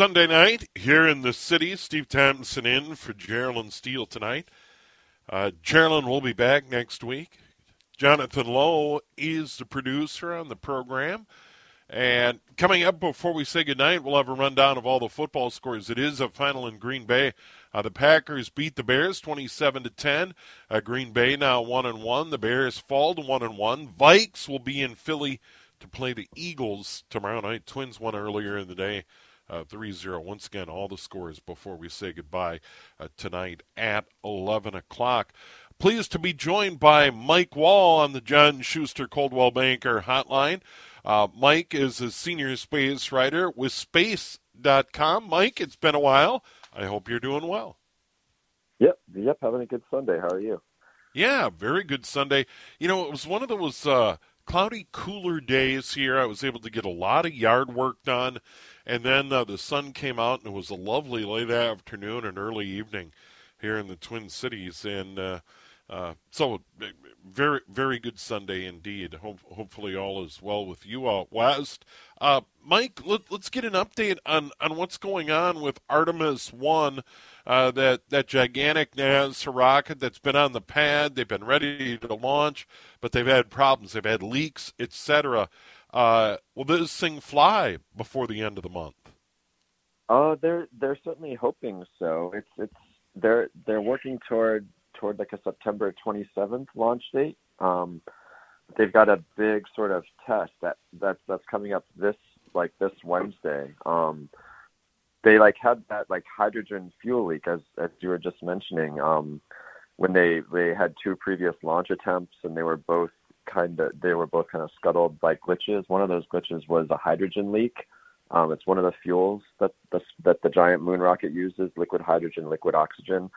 Sunday night here in the city. Steve Thompson in for Geraldine Steele tonight. Uh, Geraldine will be back next week. Jonathan Lowe is the producer on the program. And coming up before we say goodnight, we'll have a rundown of all the football scores. It is a final in Green Bay. Uh, the Packers beat the Bears 27 to 10. Uh, Green Bay now 1 and 1. The Bears fall to 1 and 1. Vikes will be in Philly to play the Eagles tomorrow night. Twins won earlier in the day. Uh, 3-0. Once again, all the scores before we say goodbye uh, tonight at 11 o'clock. Pleased to be joined by Mike Wall on the John Schuster Coldwell Banker Hotline. Uh, Mike is a senior space writer with Space.com. Mike, it's been a while. I hope you're doing well. Yep, yep, having a good Sunday. How are you? Yeah, very good Sunday. You know, it was one of those uh, cloudy, cooler days here. I was able to get a lot of yard work done, and then uh, the sun came out, and it was a lovely late afternoon and early evening here in the Twin Cities. And uh, uh, so very very good Sunday indeed. hopefully all is well with you out west. Uh, Mike, let, us get an update on, on what's going on with Artemis One, uh, that that gigantic NASA rocket that's been on the pad. They've been ready to launch, but they've had problems. They've had leaks, etc. Uh, will this thing fly before the end of the month? Uh, they're they're certainly hoping so. It's it's they're they're working toward toward like a September 27th launch date. Um, they've got a big sort of test that that's that's coming up this like this Wednesday. Um, they like had that like hydrogen fuel leak as as you were just mentioning. Um, when they they had two previous launch attempts and they were both kind of they were both kind of scuttled by glitches. One of those glitches was a hydrogen leak. Um, it's one of the fuels that the that the giant moon rocket uses: liquid hydrogen, liquid oxygen.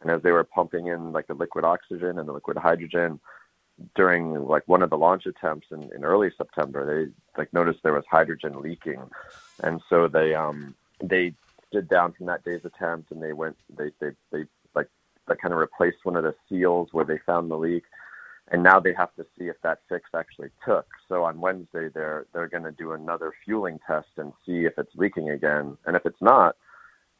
And as they were pumping in like the liquid oxygen and the liquid hydrogen during like one of the launch attempts in, in early September, they like noticed there was hydrogen leaking, and so they um they stood down from that day's attempt and they went they they they like they kind of replaced one of the seals where they found the leak and now they have to see if that fix actually took. So on Wednesday, they're they're going to do another fueling test and see if it's leaking again. And if it's not,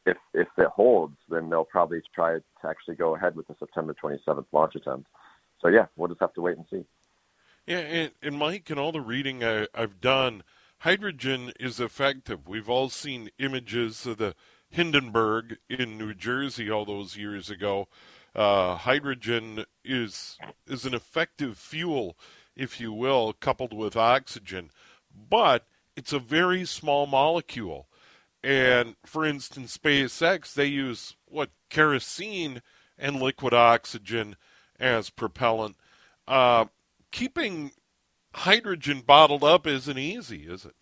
if if it holds, then they'll probably try to actually go ahead with the September 27th launch attempt. So yeah, we'll just have to wait and see. Yeah, and, and Mike, and all the reading I, I've done, hydrogen is effective. We've all seen images of the Hindenburg in New Jersey all those years ago. Uh, hydrogen is is an effective fuel, if you will, coupled with oxygen, but it's a very small molecule. And for instance, SpaceX, they use what kerosene and liquid oxygen as propellant. Uh, keeping hydrogen bottled up isn't easy, is it?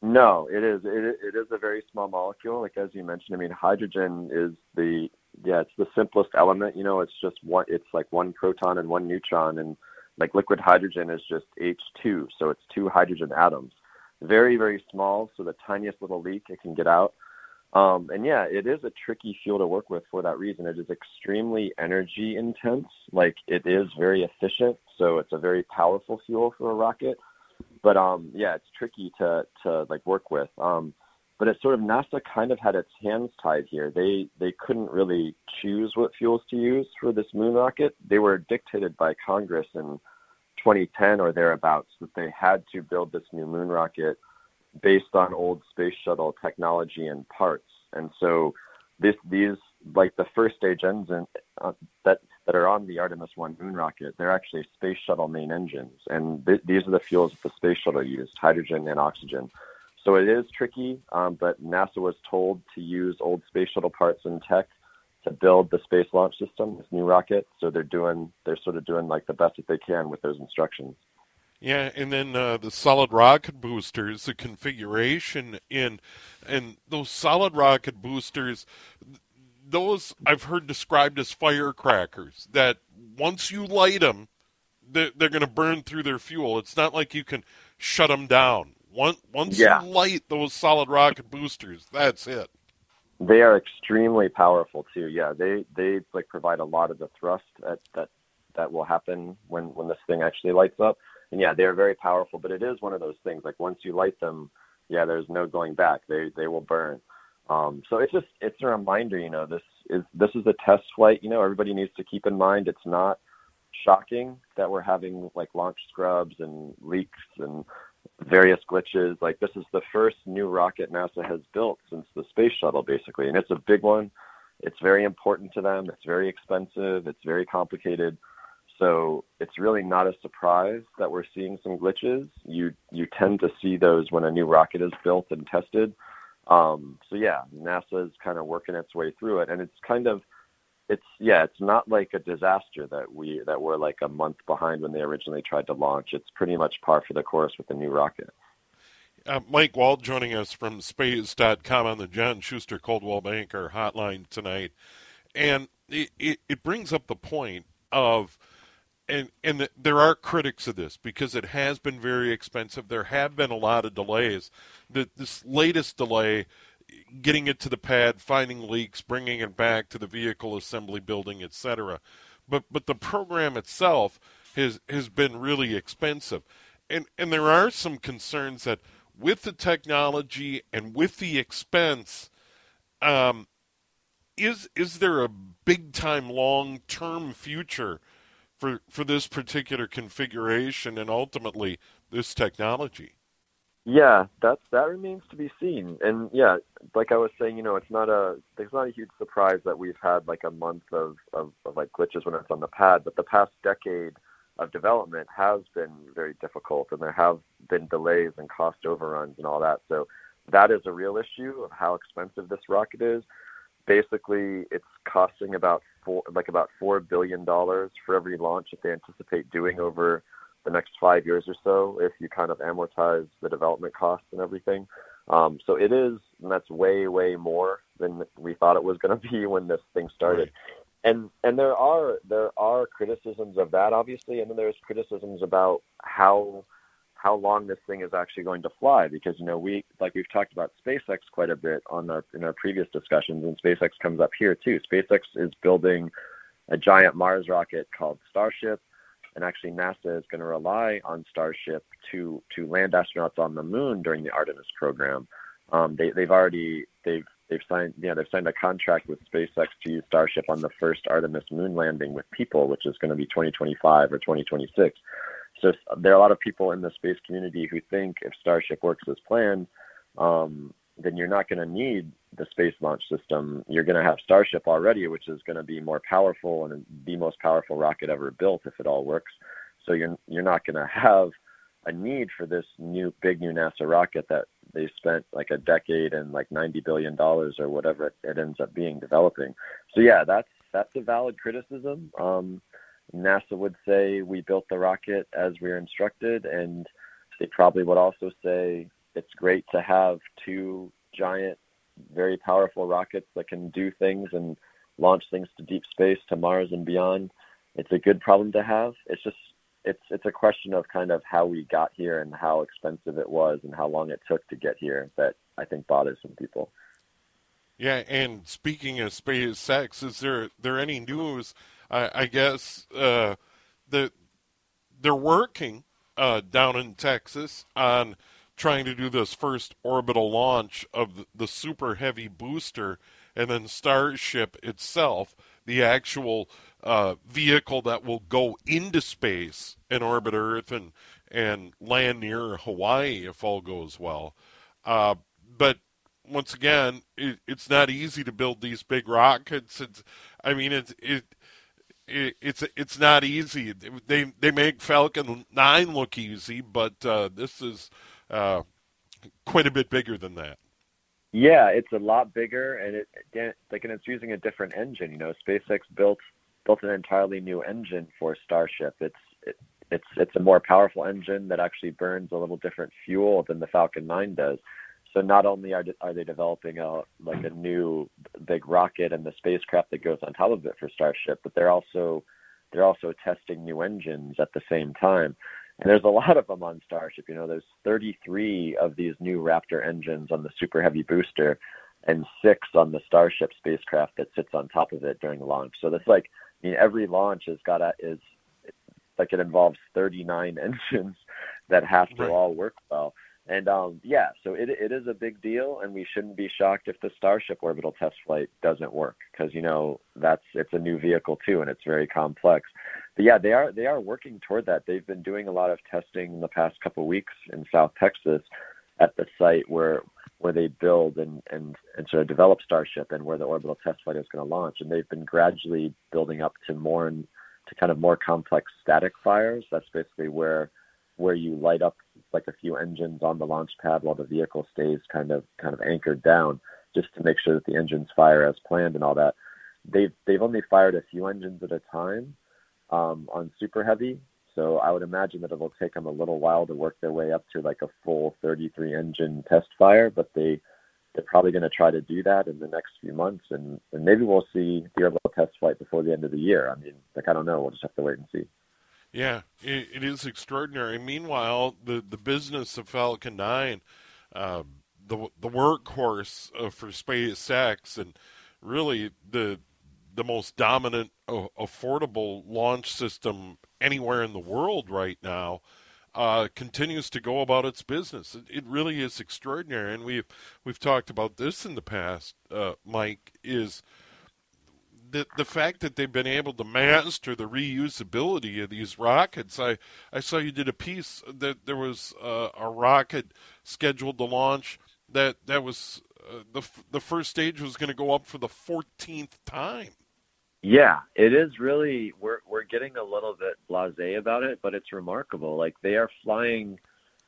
No, it is. It, it is a very small molecule. Like as you mentioned, I mean, hydrogen is the yeah, it's the simplest element. You know, it's just one. It's like one proton and one neutron, and like liquid hydrogen is just H2, so it's two hydrogen atoms very, very small, so the tiniest little leak it can get out. Um, and yeah, it is a tricky fuel to work with for that reason. It is extremely energy intense. Like it is very efficient, so it's a very powerful fuel for a rocket. But um, yeah, it's tricky to to like work with. Um, but it sort of NASA kind of had its hands tied here. They they couldn't really choose what fuels to use for this moon rocket. They were dictated by Congress in 2010 or thereabouts that they had to build this new moon rocket based on old space shuttle technology and parts. And so this these like the first stage engine uh, that that are on the Artemis 1 moon rocket, they're actually space shuttle main engines, and th- these are the fuels that the space shuttle used: hydrogen and oxygen. So it is tricky, um, but NASA was told to use old space shuttle parts and tech to build the space launch system, this new rocket. So they're doing, they're sort of doing like the best that they can with those instructions. Yeah, and then uh, the solid rocket boosters, the configuration in, and those solid rocket boosters, those I've heard described as firecrackers. That once you light them, they're, they're going to burn through their fuel. It's not like you can shut them down. Once once yeah. you light those solid rocket boosters, that's it. They are extremely powerful too. Yeah, they they like provide a lot of the thrust that that that will happen when when this thing actually lights up. And yeah, they are very powerful. But it is one of those things. Like once you light them, yeah, there's no going back. They they will burn. Um, so it's just it's a reminder, you know, this is this is a test flight. You know, everybody needs to keep in mind it's not shocking that we're having like launch scrubs and leaks and various glitches. Like this is the first new rocket NASA has built since the space shuttle, basically, and it's a big one. It's very important to them. It's very expensive. It's very complicated. So it's really not a surprise that we're seeing some glitches. You you tend to see those when a new rocket is built and tested. Um, so yeah, NASA is kind of working its way through it, and it's kind of, it's yeah, it's not like a disaster that we that we're like a month behind when they originally tried to launch. It's pretty much par for the course with the new rocket. Uh, Mike Wall joining us from space.com on the John Schuster Coldwell Banker hotline tonight. And it, it, it brings up the point of and and the, there are critics of this because it has been very expensive. There have been a lot of delays. The, this latest delay, getting it to the pad, finding leaks, bringing it back to the vehicle assembly building, etc. But but the program itself has has been really expensive, and and there are some concerns that with the technology and with the expense, um, is is there a big time long term future? for for this particular configuration and ultimately this technology. Yeah, that's that remains to be seen. And yeah, like I was saying, you know, it's not a there's not a huge surprise that we've had like a month of, of, of like glitches when it's on the pad, but the past decade of development has been very difficult and there have been delays and cost overruns and all that. So that is a real issue of how expensive this rocket is basically it's costing about four like about four billion dollars for every launch that they anticipate doing over the next five years or so if you kind of amortize the development costs and everything. Um, so it is, and that's way, way more than we thought it was going to be when this thing started. Right. And and there are there are criticisms of that obviously, and then there's criticisms about how how long this thing is actually going to fly because you know we like we've talked about SpaceX quite a bit on our in our previous discussions and SpaceX comes up here too. SpaceX is building a giant Mars rocket called Starship and actually NASA is going to rely on Starship to to land astronauts on the moon during the Artemis program. Um, they they've already they've they've signed yeah they've signed a contract with SpaceX to use Starship on the first Artemis moon landing with people, which is going to be 2025 or 2026. So there are a lot of people in the space community who think if Starship works as planned, um, then you're not going to need the space launch system. You're going to have Starship already, which is going to be more powerful and the most powerful rocket ever built if it all works. So you're you're not going to have a need for this new big new NASA rocket that they spent like a decade and like 90 billion dollars or whatever it, it ends up being developing. So yeah, that's that's a valid criticism. Um, NASA would say we built the rocket as we were instructed, and they probably would also say it's great to have two giant, very powerful rockets that can do things and launch things to deep space, to Mars and beyond. It's a good problem to have. It's just it's it's a question of kind of how we got here and how expensive it was and how long it took to get here that I think bothers some people. Yeah, and speaking of SpaceX, is there there any news? I, I guess uh, that they're working uh, down in Texas on trying to do this first orbital launch of the Super Heavy booster, and then Starship itself, the actual uh, vehicle that will go into space and orbit Earth and and land near Hawaii if all goes well. Uh, but once again, it, it's not easy to build these big rockets. It's, I mean, it's it, it, it's it's not easy. They they make Falcon Nine look easy, but uh, this is uh, quite a bit bigger than that. Yeah, it's a lot bigger, and it like and it's using a different engine. You know, SpaceX built built an entirely new engine for Starship. It's it, it's it's a more powerful engine that actually burns a little different fuel than the Falcon 9 does. So not only are are they developing a like a new big rocket and the spacecraft that goes on top of it for Starship, but they're also they're also testing new engines at the same time. And there's a lot of them on Starship. You know, there's 33 of these new Raptor engines on the Super Heavy booster, and six on the Starship spacecraft that sits on top of it during launch. So that's like, I mean, every launch has got a, is like it involves 39 engines that have to right. all work well. And um, yeah, so it it is a big deal, and we shouldn't be shocked if the Starship orbital test flight doesn't work because you know that's it's a new vehicle too, and it's very complex. But yeah, they are they are working toward that. They've been doing a lot of testing in the past couple of weeks in South Texas at the site where where they build and and and sort of develop Starship and where the orbital test flight is going to launch. And they've been gradually building up to more and to kind of more complex static fires. That's basically where where you light up like a few engines on the launch pad while the vehicle stays kind of kind of anchored down, just to make sure that the engines fire as planned and all that. They've they've only fired a few engines at a time um, on Super Heavy, so I would imagine that it'll take them a little while to work their way up to like a full 33 engine test fire. But they they're probably going to try to do that in the next few months, and, and maybe we'll see the orbital test flight before the end of the year. I mean, like I don't know. We'll just have to wait and see. Yeah, it, it is extraordinary. Meanwhile, the the business of Falcon Nine, uh, the the workhorse uh, for SpaceX, and really the the most dominant, uh, affordable launch system anywhere in the world right now, uh, continues to go about its business. It, it, really is extraordinary, and we've we've talked about this in the past. Uh, Mike is the the fact that they've been able to master the reusability of these rockets. I I saw you did a piece that there was uh, a rocket scheduled to launch that that was uh, the the first stage was going to go up for the 14th time. Yeah, it is really we're we're getting a little bit blasé about it, but it's remarkable. Like they are flying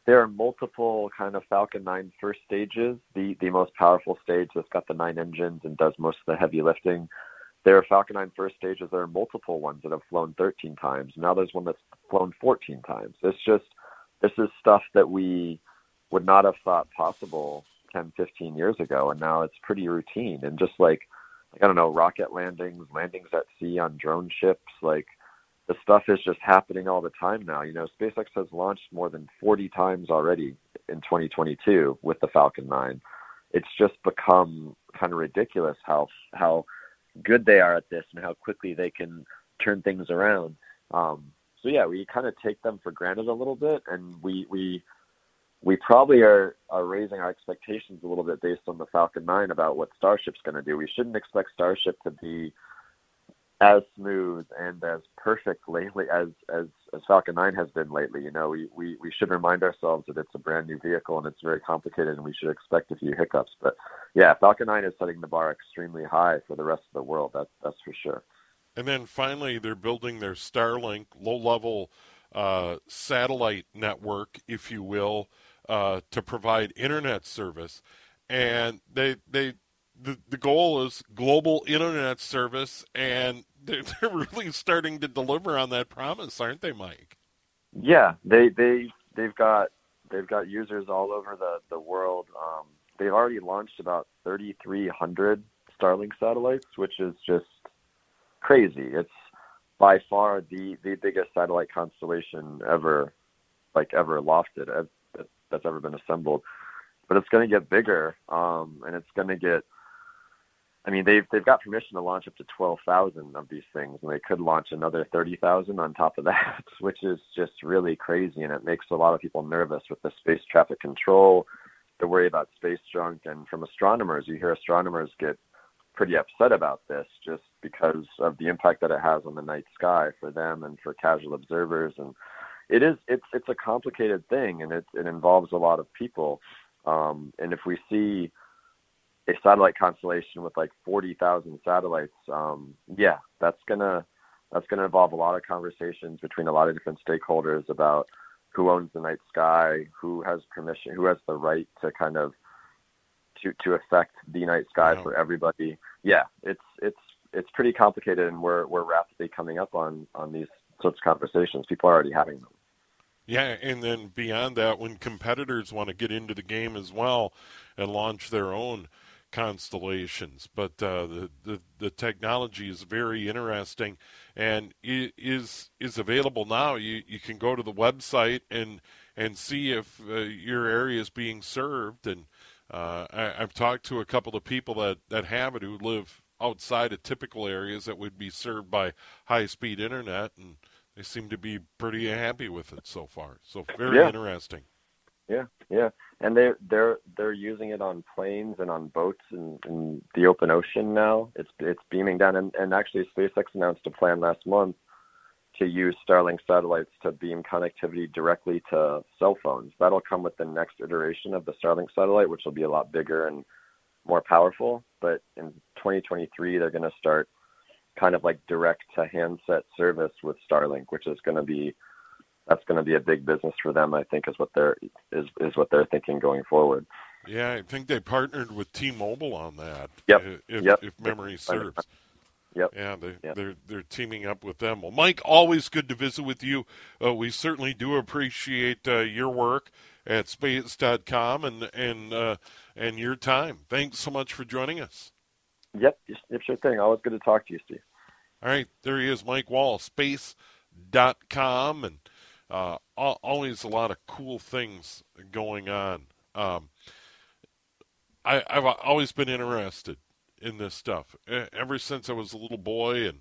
there are multiple kind of Falcon 9 first stages. The the most powerful stage that's got the nine engines and does most of the heavy lifting there are Falcon 9 first stages. There are multiple ones that have flown 13 times. Now there's one that's flown 14 times. It's just, this is stuff that we would not have thought possible 10, 15 years ago. And now it's pretty routine. And just like, I don't know, rocket landings, landings at sea on drone ships, like the stuff is just happening all the time now. You know, SpaceX has launched more than 40 times already in 2022 with the Falcon 9. It's just become kind of ridiculous how, how, good they are at this and how quickly they can turn things around. Um, so yeah, we kind of take them for granted a little bit, and we we we probably are are raising our expectations a little bit based on the Falcon 9 about what Starship's going to do. We shouldn't expect Starship to be as smooth and as perfect lately as as as Falcon 9 has been lately. You know, we we we should remind ourselves that it's a brand new vehicle and it's very complicated, and we should expect a few hiccups. But yeah, Falcon 9 is setting the bar extremely high for the rest of the world. That's that's for sure. And then finally, they're building their Starlink low-level uh, satellite network, if you will, uh, to provide internet service. And they they the, the goal is global internet service, and they're, they're really starting to deliver on that promise, aren't they, Mike? Yeah, they they they've got they've got users all over the the world. Um, they've already launched about 3,300 Starlink satellites, which is just crazy. It's by far the the biggest satellite constellation ever, like ever lofted that's ever been assembled. But it's going to get bigger, um, and it's going to get I mean, they've they've got permission to launch up to twelve thousand of these things, and they could launch another thirty thousand on top of that, which is just really crazy, and it makes a lot of people nervous with the space traffic control, the worry about space junk, and from astronomers, you hear astronomers get pretty upset about this just because of the impact that it has on the night sky for them and for casual observers, and it is it's it's a complicated thing, and it it involves a lot of people, um, and if we see a satellite constellation with like 40,000 satellites, um, yeah, that's gonna that's gonna involve a lot of conversations between a lot of different stakeholders about who owns the night sky, who has permission, who has the right to kind of to to affect the night sky wow. for everybody. Yeah, it's it's it's pretty complicated, and we're we're rapidly coming up on on these sorts of conversations. People are already having them. Yeah, and then beyond that, when competitors want to get into the game as well and launch their own constellations. But uh, the, the the technology is very interesting and is is available now. You you can go to the website and and see if uh, your area is being served. And uh, I, have talked to a couple of people that that have it who live outside of typical areas that would be served by high speed internet and. They seem to be pretty happy with it so far. So very yeah. interesting. Yeah, yeah, and they're they're they're using it on planes and on boats in, in the open ocean now. It's it's beaming down, and, and actually SpaceX announced a plan last month to use Starlink satellites to beam connectivity directly to cell phones. That'll come with the next iteration of the Starlink satellite, which will be a lot bigger and more powerful. But in 2023, they're going to start kind of like direct to handset service with Starlink, which is going to be that's going to be a big business for them. I think is what they're is is what they're thinking going forward. Yeah, I think they partnered with T-Mobile on that. Yep. If, yep. if memory serves. Yep. Yeah, they, yep. they're they're teaming up with them. Well, Mike, always good to visit with you. Uh, we certainly do appreciate uh, your work at space.com and and uh, and your time. Thanks so much for joining us. Yep, yep, sure thing. Always good to talk to you, Steve. All right, there he is, Mike Wall, space.com and uh, always a lot of cool things going on. Um, I, have always been interested in this stuff ever since I was a little boy and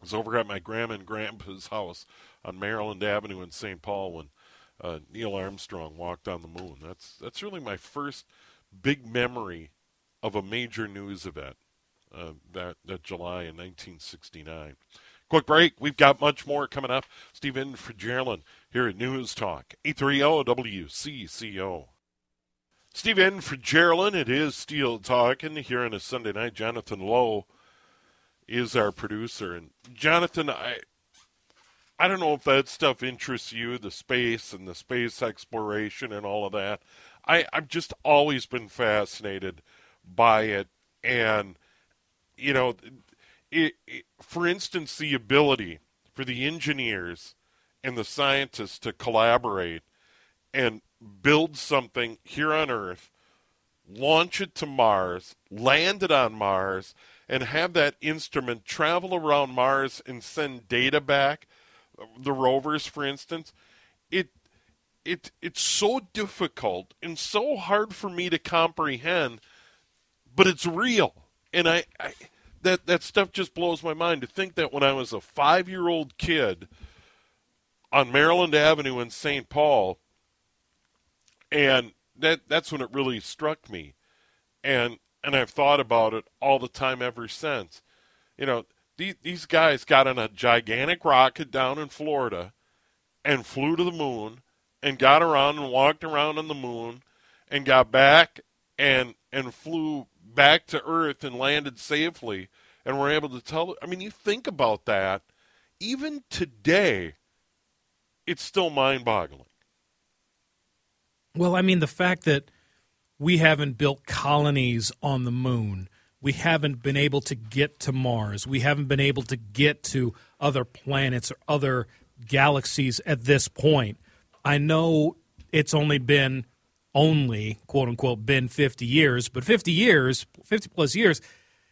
was over at my grandma and grandpa's house on Maryland Avenue in St. Paul when uh, Neil Armstrong walked on the moon. That's that's really my first big memory of a major news event. Uh, that that July in 1969. Quick break. We've got much more coming up. Stephen Fitzgerald here at News Talk, 830 WCCO. Stephen Fitzgerald, it is Steel Talking here on a Sunday night. Jonathan Lowe is our producer. And Jonathan, I I don't know if that stuff interests you, the space and the space exploration and all of that. I, I've just always been fascinated by it. And, you know, it, it, for instance, the ability for the engineers and the scientists to collaborate and build something here on Earth, launch it to Mars, land it on Mars, and have that instrument travel around Mars and send data back, the rovers, for instance, it it it's so difficult and so hard for me to comprehend, but it's real, and I, I that that stuff just blows my mind to think that when I was a five year old kid on Maryland Avenue in St. Paul, and that that's when it really struck me, and and I've thought about it all the time ever since. You know, these these guys got on a gigantic rocket down in Florida, and flew to the moon, and got around and walked around on the moon, and got back and and flew back to Earth and landed safely and were able to tell. I mean, you think about that. Even today, it's still mind boggling. Well, I mean, the fact that we haven't built colonies on the moon, we haven't been able to get to Mars, we haven't been able to get to other planets or other galaxies at this point. I know it's only been only quote unquote been 50 years, but 50 years, 50 plus years,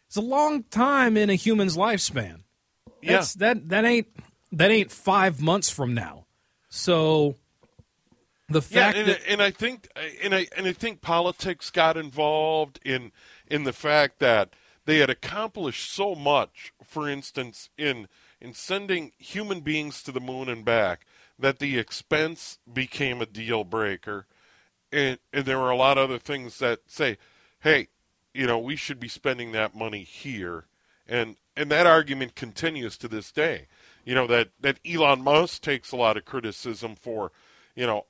is a long time in a human's lifespan. Yes, yeah. that that ain't that ain't five months from now. So the fact yeah, and, that and I think and I and I think politics got involved in in the fact that they had accomplished so much, for instance, in in sending human beings to the moon and back, that the expense became a deal breaker. And, and there were a lot of other things that say, hey, you know, we should be spending that money here. And and that argument continues to this day. You know, that, that Elon Musk takes a lot of criticism for, you know,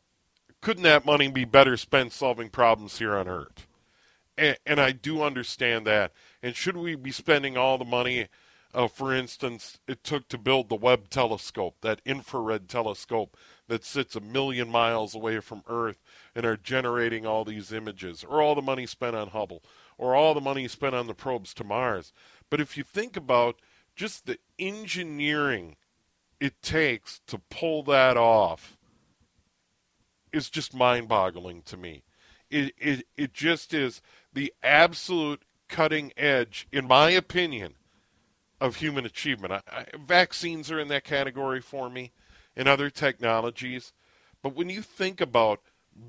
couldn't that money be better spent solving problems here on Earth? And, and I do understand that. And should we be spending all the money, uh, for instance, it took to build the Webb telescope, that infrared telescope that sits a million miles away from Earth and are generating all these images, or all the money spent on Hubble, or all the money spent on the probes to Mars? But if you think about just the engineering it takes to pull that off, is just mind boggling to me. It, it, it just is the absolute cutting edge, in my opinion, of human achievement. I, I, vaccines are in that category for me and other technologies. But when you think about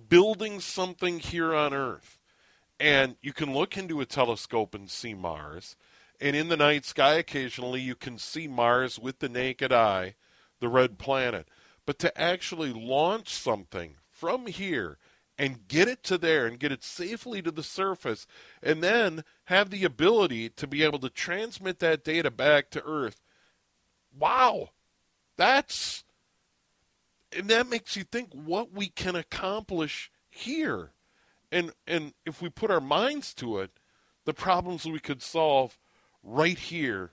building something here on Earth, and you can look into a telescope and see Mars, and in the night sky occasionally you can see Mars with the naked eye, the red planet. But to actually launch something from here and get it to there and get it safely to the surface and then have the ability to be able to transmit that data back to earth wow that's and that makes you think what we can accomplish here and and if we put our minds to it the problems we could solve right here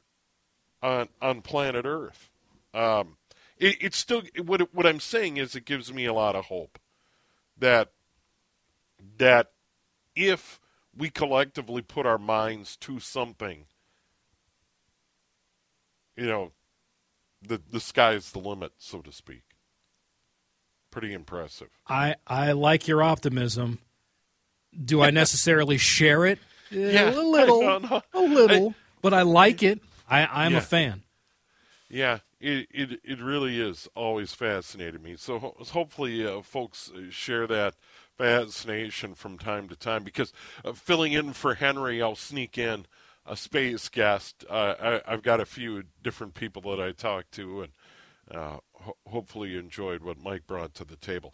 on on planet earth um, it, it's still what what i'm saying is it gives me a lot of hope that that if we collectively put our minds to something, you know, the the sky's the limit, so to speak. Pretty impressive. I I like your optimism. Do I necessarily share it? Yeah, a little, a little, I, but I like it. I I'm yeah. a fan. Yeah, it, it it really is always fascinated me. So ho- hopefully, uh, folks share that fascination from time to time because uh, filling in for Henry, I'll sneak in a space guest. Uh, I, have got a few different people that I talk to, and uh, ho- hopefully you enjoyed what Mike brought to the table.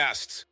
podcasts.